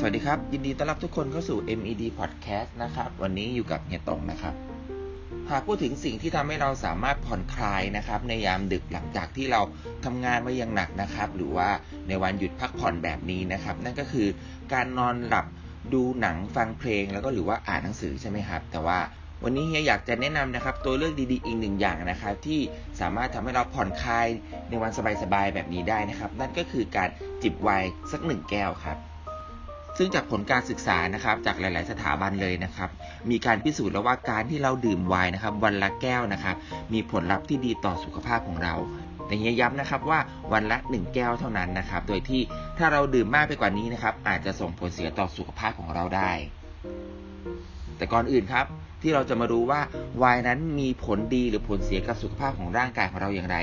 สวัสดีครับ ยินดีต้อนรับทุกคนเข้าสู่ MED Podcast นะครับ วันนี้อยู่กับเฮียตงนะครับ หากพูดถึงสิ่งที่ทำให้เราสามารถผ่อนคลายนะครับ ในยามดึกหลังจากที่เราทำงานมาอย่างหนักนะครับ หรือว่าในวันหยุดพักผ่อนแบบนี้นะครับ นั่นก็คือการนอนหลับดูหนังฟังเพลงแล้วก็หรือว่าอ่านหนังสือใช่ไหมครับ แต่ว่าวันนี้เฮียอยากจะแนะนำนะครับตัวเลือกดีๆอีกหนึ่งอย่างนะครับที่สามารถทำให้เราผ่อนคลายในวันสบายๆแบบนี้ได้นะครับ นั่นก็คือการจิบไวน์สักหนึ่งแก้วครับ ซึ่งจากผลการศึกษานะครับจากหลาย ๆ สถาบันเลยนะครับ มีการพิสูจน์แล้วว่าการที่เราดื่มไวน์นะครับ วันละแก้วนะครับ มีผลลัพธ์ที่ดีต่อสุขภาพของเราแต่เฮียย้ำนะครับว่าวันละ 1 แก้วเท่านั้นนะครับ โดยที่ถ้าเราดื่มมากไปกว่านี้นะครับ อาจจะส่งผลเสียต่อสุขภาพของเราได้ แต่ก่อนอื่นครับ ที่เราจะมารู้ว่าไวน์นั้นมีผลดีหรือผลเสียกับสุขภาพของร่างกายของเราอย่างไร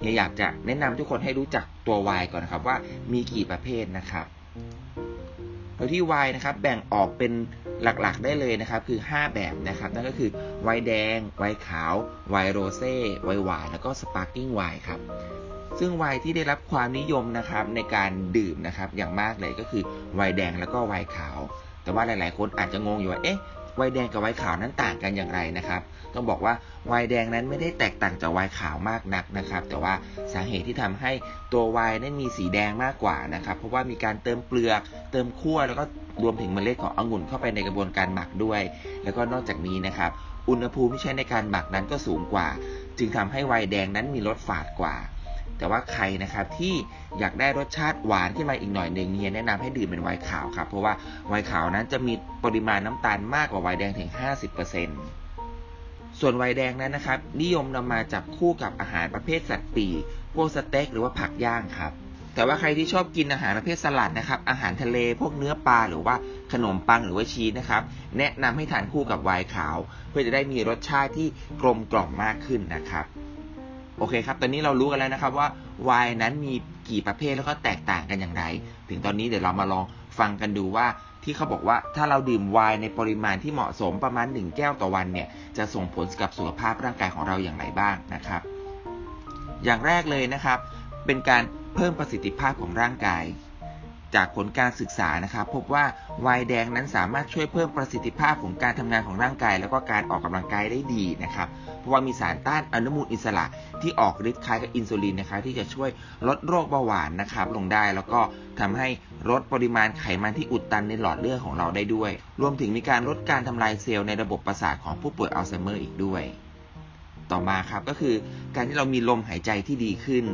เฮียอยากจะแนะนำทุกคนให้รู้จักตัวไวน์ก่อนนะครับว่ามีกี่ประเภทนะครับ โดยที่ไวน์นะครับแบ่งออกเป็นหลักๆได้เลยนะครับ คือ 5 แบบนะครับ นั่นก็คือไวน์แดง ไวน์ขาว ไวน์โรเซ่ ไวน์หวาน แล้วก็ sparkling wine ครับ ซึ่งไวน์ที่ได้รับความนิยมนะครับในการดื่มนะครับอย่างมากเลยก็คือไวน์แดงแล้วก็ไวน์ขาว แต่ว่าหลายๆ คนอาจจะงงอยู่ว่า เอ๊ะ ไวน์แดงกับไวน์ขาวนั้นต่างกันอย่างไรนะครับ ต้องบอกว่าไวน์แดงนั้นไม่ได้แตกต่างจากไวน์ขาวมากนักนะครับ แต่ว่าสาเหตุที่ทำให้ตัวไวน์นั้นมีสีแดงมากกว่านะครับ เพราะว่ามีการเติมเปลือก เติมขั้วแล้วก็รวมถึงเมล็ดขององุ่นเข้าไปในกระบวนการหมักด้วย แล้วก็นอกจากนี้นะครับ อุณหภูมิที่ใช้ในการหมักนั้นก็สูงกว่า จึงทำให้ไวน์แดงนั้นมีรสฝาดกว่า แต่ว่าใครนะครับที่อยากได้รสชาติหวานขึ้นมาอีกหน่อยหนึ่งเฮียแนะนำให้ดื่มเป็นไวน์ขาวครับ เพราะว่าไวน์ขาวนั้นจะมีปริมาณน้ำตาลมากกว่าไวน์แดงถึง 50%ส่วนไวน์แดงนั้นนะครับ นิยมนำมาจับคู่กับอาหารประเภทสัตว์ปีกพวกสเต็กหรือว่าผักย่างครับแต่ว่าใครที่ชอบกินอาหารประเภทสลัดนะครับ อาหารทะเลพวกเนื้อปลาหรือว่าขนมปังหรือว่าชีสนะครับ แนะนำให้ทานคู่กับไวน์ขาว เพื่อจะได้มีรสชาติที่กลมกล่อมมากขึ้นนะครับ โอเคครับ ตอนนี้เรารู้กันแล้วนะครับว่าไวน์นั้นมีกี่ประเภทแล้วก็แตกต่างกันอย่างไร ถึงตอนนี้เดี๋ยวเรามาลองฟังกันดูว่าที่เขาบอกว่าถ้าเราดื่มไวน์ในปริมาณที่เหมาะสมประมาณ 1 แก้วต่อวันเนี่ยจะส่งผลกับสุขภาพร่างกายของเราอย่างไรบ้างนะครับ อย่างแรกเลยนะครับ เป็นการเพิ่มประสิทธิภาพของร่างกาย จากผลการศึกษานะครับ พบว่าไวน์แดงนั้นสามารถช่วยเพิ่มประสิทธิภาพของการทำงานของร่างกาย แล้วก็การออกกำลังกายได้ดีนะครับ เพราะว่ามีสารต้านอนุมูลอิสระที่ออกฤทธิ์คล้ายกับอินซูลินนะครับที่จะช่วยลดโรคเบาหวานนะครับ ลงได้แล้วก็ทำให้ลดปริมาณไขมันที่อุดตันในหลอดเลือดของเราได้ด้วย รวมถึงมีการลดการทำลายเซลล์ในระบบประสาทของผู้ป่วยอัลไซเมอร์อีกด้วย ต่อมาครับก็คือการที่เรามีลมหายใจที่ดีขึ้น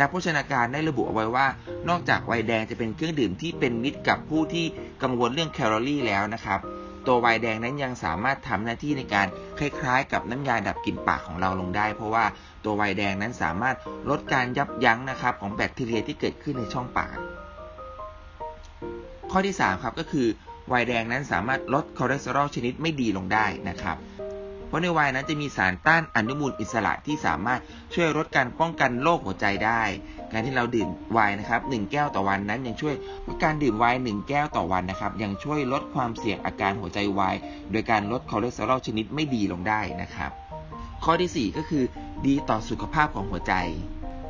นักโภชนาการได้ระบุเอาไว้ว่า นอกจากไวน์แดงจะเป็นเครื่องดื่มที่เป็นมิตรกับผู้ที่กังวลเรื่องแคลอรี่แล้วนะครับ ตัวไวน์แดงนั้นยังสามารถทำหน้าที่ในการคล้ายๆ กับน้ำยาดับกลิ่นปากของเราลงได้ เพราะว่าตัวไวน์แดงนั้นสามารถลดการยับยั้งนะครับของแบคทีเรียที่เกิดขึ้นในช่องปาก ข้อที่3ครับก็คือไวน์แดงนั้นสามารถลดคอเลสเตอรอลชนิดไม่ดีลงได้นะครับ เพราะในไวน์นั้นจะมีสารต้านอนุมูลอิสระที่สามารถช่วยลดการป้องกันโรคหัวใจได้ การที่เราดื่มไวน์นะครับ1แก้วต่อวันนั้นยังช่วยการดื่มไวน์1แก้วต่อวันนะครับยังช่วยลดความเสี่ยงอาการหัวใจวายโดยการลดคอเลสเตอรอลชนิดไม่ดีลงได้นะครับ ข้อที่ 4 ก็คือ ดีต่อสุขภาพของหัวใจ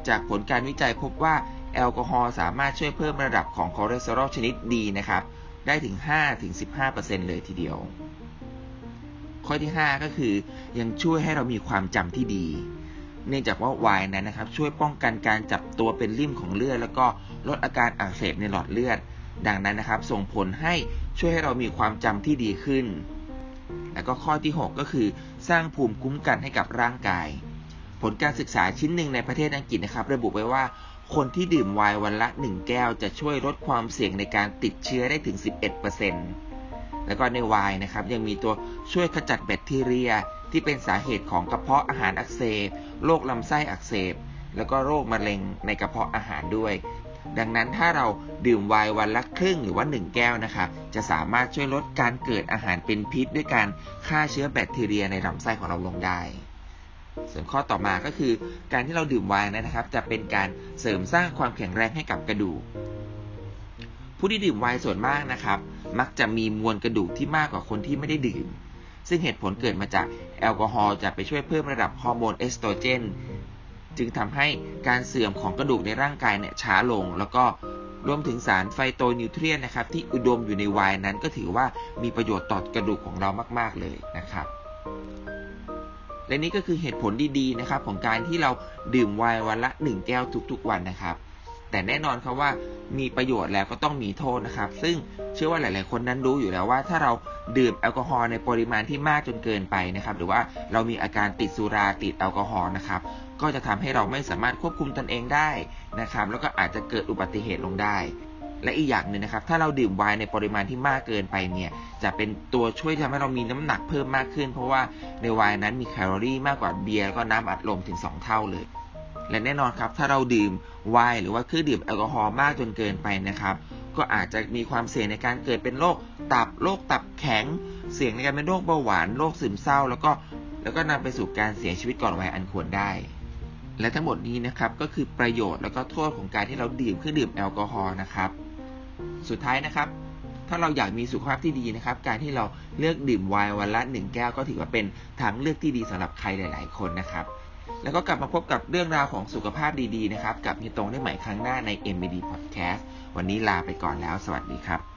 จากผลการวิจัยพบว่าแอลกอฮอล์สามารถช่วยเพิ่มระดับของคอเลสเตอรอลชนิดดีนะครับได้ถึง 5-15%เลยทีเดียว ข้อที่ 5 ก็คือ ยังช่วยให้เรามีความจำที่ดี เนื่องจากว่าไวน์นั้นนะครับ ช่วยป้องกันการจับตัวเป็นลิ่มของเลือด แล้วก็ลดอาการอักเสบในหลอดเลือด ดังนั้นนะครับ ส่งผลให้ช่วยให้เรามีความจำที่ดีขึ้น แล้วก็ข้อที่ 6 ก็คือ สร้างภูมิคุ้มกันให้กับร่างกาย ผลการศึกษาชิ้นหนึ่งในประเทศอังกฤษนะครับ ระบุไว้ว่าคนที่ดื่มไวน์วันละ 1 แก้ว จะช่วยลดความเสี่ยงในการติดเชื้อได้ถึง 11% แล้วก็ในไวน์นะครับยังมีตัวช่วยขจัดแบคทีเรีย ที่เป็นสาเหตุของกระเพาะอาหารอักเสบโรคลำไส้อักเสบ แล้วก็โรคมะเร็งในกระเพาะอาหารด้วย ดังนั้นถ้าเราดื่มไวน์วันละครึ่งหรือว่า 1 แก้วนะครับจะสามารถช่วยลดการเกิดอาหารเป็นพิษ ด้วยการฆ่าเชื้อแบคทีเรียในลำไส้ของเราลงได้ส่วนข้อต่อมาก็คือการที่เราดื่มไวน์นะครับ จะเป็นการเสริมสร้างความแข็งแรงให้กับกระดูก ผู้ที่ดื่มไวน์ส่วนมากนะครับ มักจะมีมวลกระดูกที่มากกว่าคนที่ไม่ได้ดื่ม ซึ่งเหตุผลเกิดมาจากแอลกอฮอล์จะไปช่วยเพิ่มระดับฮอร์โมนเอสโตรเจน จึงทำให้การเสื่อมของกระดูกในร่างกายเนี่ยช้าลง แล้วก็รวมถึงสาร phytonutrient นะครับ ที่อุดมอยู่ในไวน์นั้นก็ถือว่ามีประโยชน์ต่อกระดูกของเรามาก ๆ เลยนะครับและนี่ก็คือเหตุผลดีๆนะครับของการที่เราดื่มไวน์วันละ 1 แก้วทุกๆวันนะครับ แต่แน่นอนครับว่ามีประโยชน์แล้วก็ต้องมีโทษนะครับ ซึ่งเชื่อว่าหลาย ๆ คนนั้นรู้อยู่แล้วว่า ถ้าเราดื่มแอลกอฮอล์ในปริมาณที่มากจนเกินไปนะครับ หรือว่าเรามีอาการติดสุราติดแอลกอฮอล์นะครับ ก็จะทำให้เราไม่สามารถควบคุมตนเองได้นะครับ แล้วก็อาจจะเกิดอุบัติเหตุลงได้ และอีกอย่างหนึ่งนะครับ ถ้าเราดื่มไวน์ในปริมาณที่มากเกินไปเนี่ย จะเป็นตัวช่วยทำให้เรามีน้ำหนักเพิ่มมากขึ้น เพราะว่าในไวน์นั้นมีแคลอรี่มากกว่าเบียร์แล้วก็น้ำอัดลมถึง 2 เท่าเลย และแน่นอนครับ ถ้าเราดื่มไวน์หรือว่าเครื่องดื่มแอลกอฮอล์มากจนเกินไปนะครับ ก็อาจจะมีความเสี่ยงในการเกิดเป็นโรคตับโรคตับแข็ง เสี่ยงในการเป็นโรคเบาหวานโรคซึมเศร้า แล้วก็แล้วก็นำไปสู่การเสียชีวิตก่อนวัยอันควรได้ และทั้งหมดนี้นะครับก็คือประโยชน์แล้วก็โทษของการที่เราดื่มเครื่องดื่มแอลกอฮอล์นะครับ สุดท้ายนะครับถ้าเราอยากมีสุขภาพที่ดีนะครับ การที่เราเลือกดื่มไวน์วันละ 1 แก้วก็ถือว่าเป็นทางเลือกที่ดีสำหรับใครหลาย ๆ คนนะครับ แล้วก็กลับมาพบกับเรื่องราวของสุขภาพดีๆนะครับ กับพี่ตรงได้ใหม่ครั้งหน้าใน MBD Podcast วันนี้ลาไปก่อนแล้ว สวัสดีครับ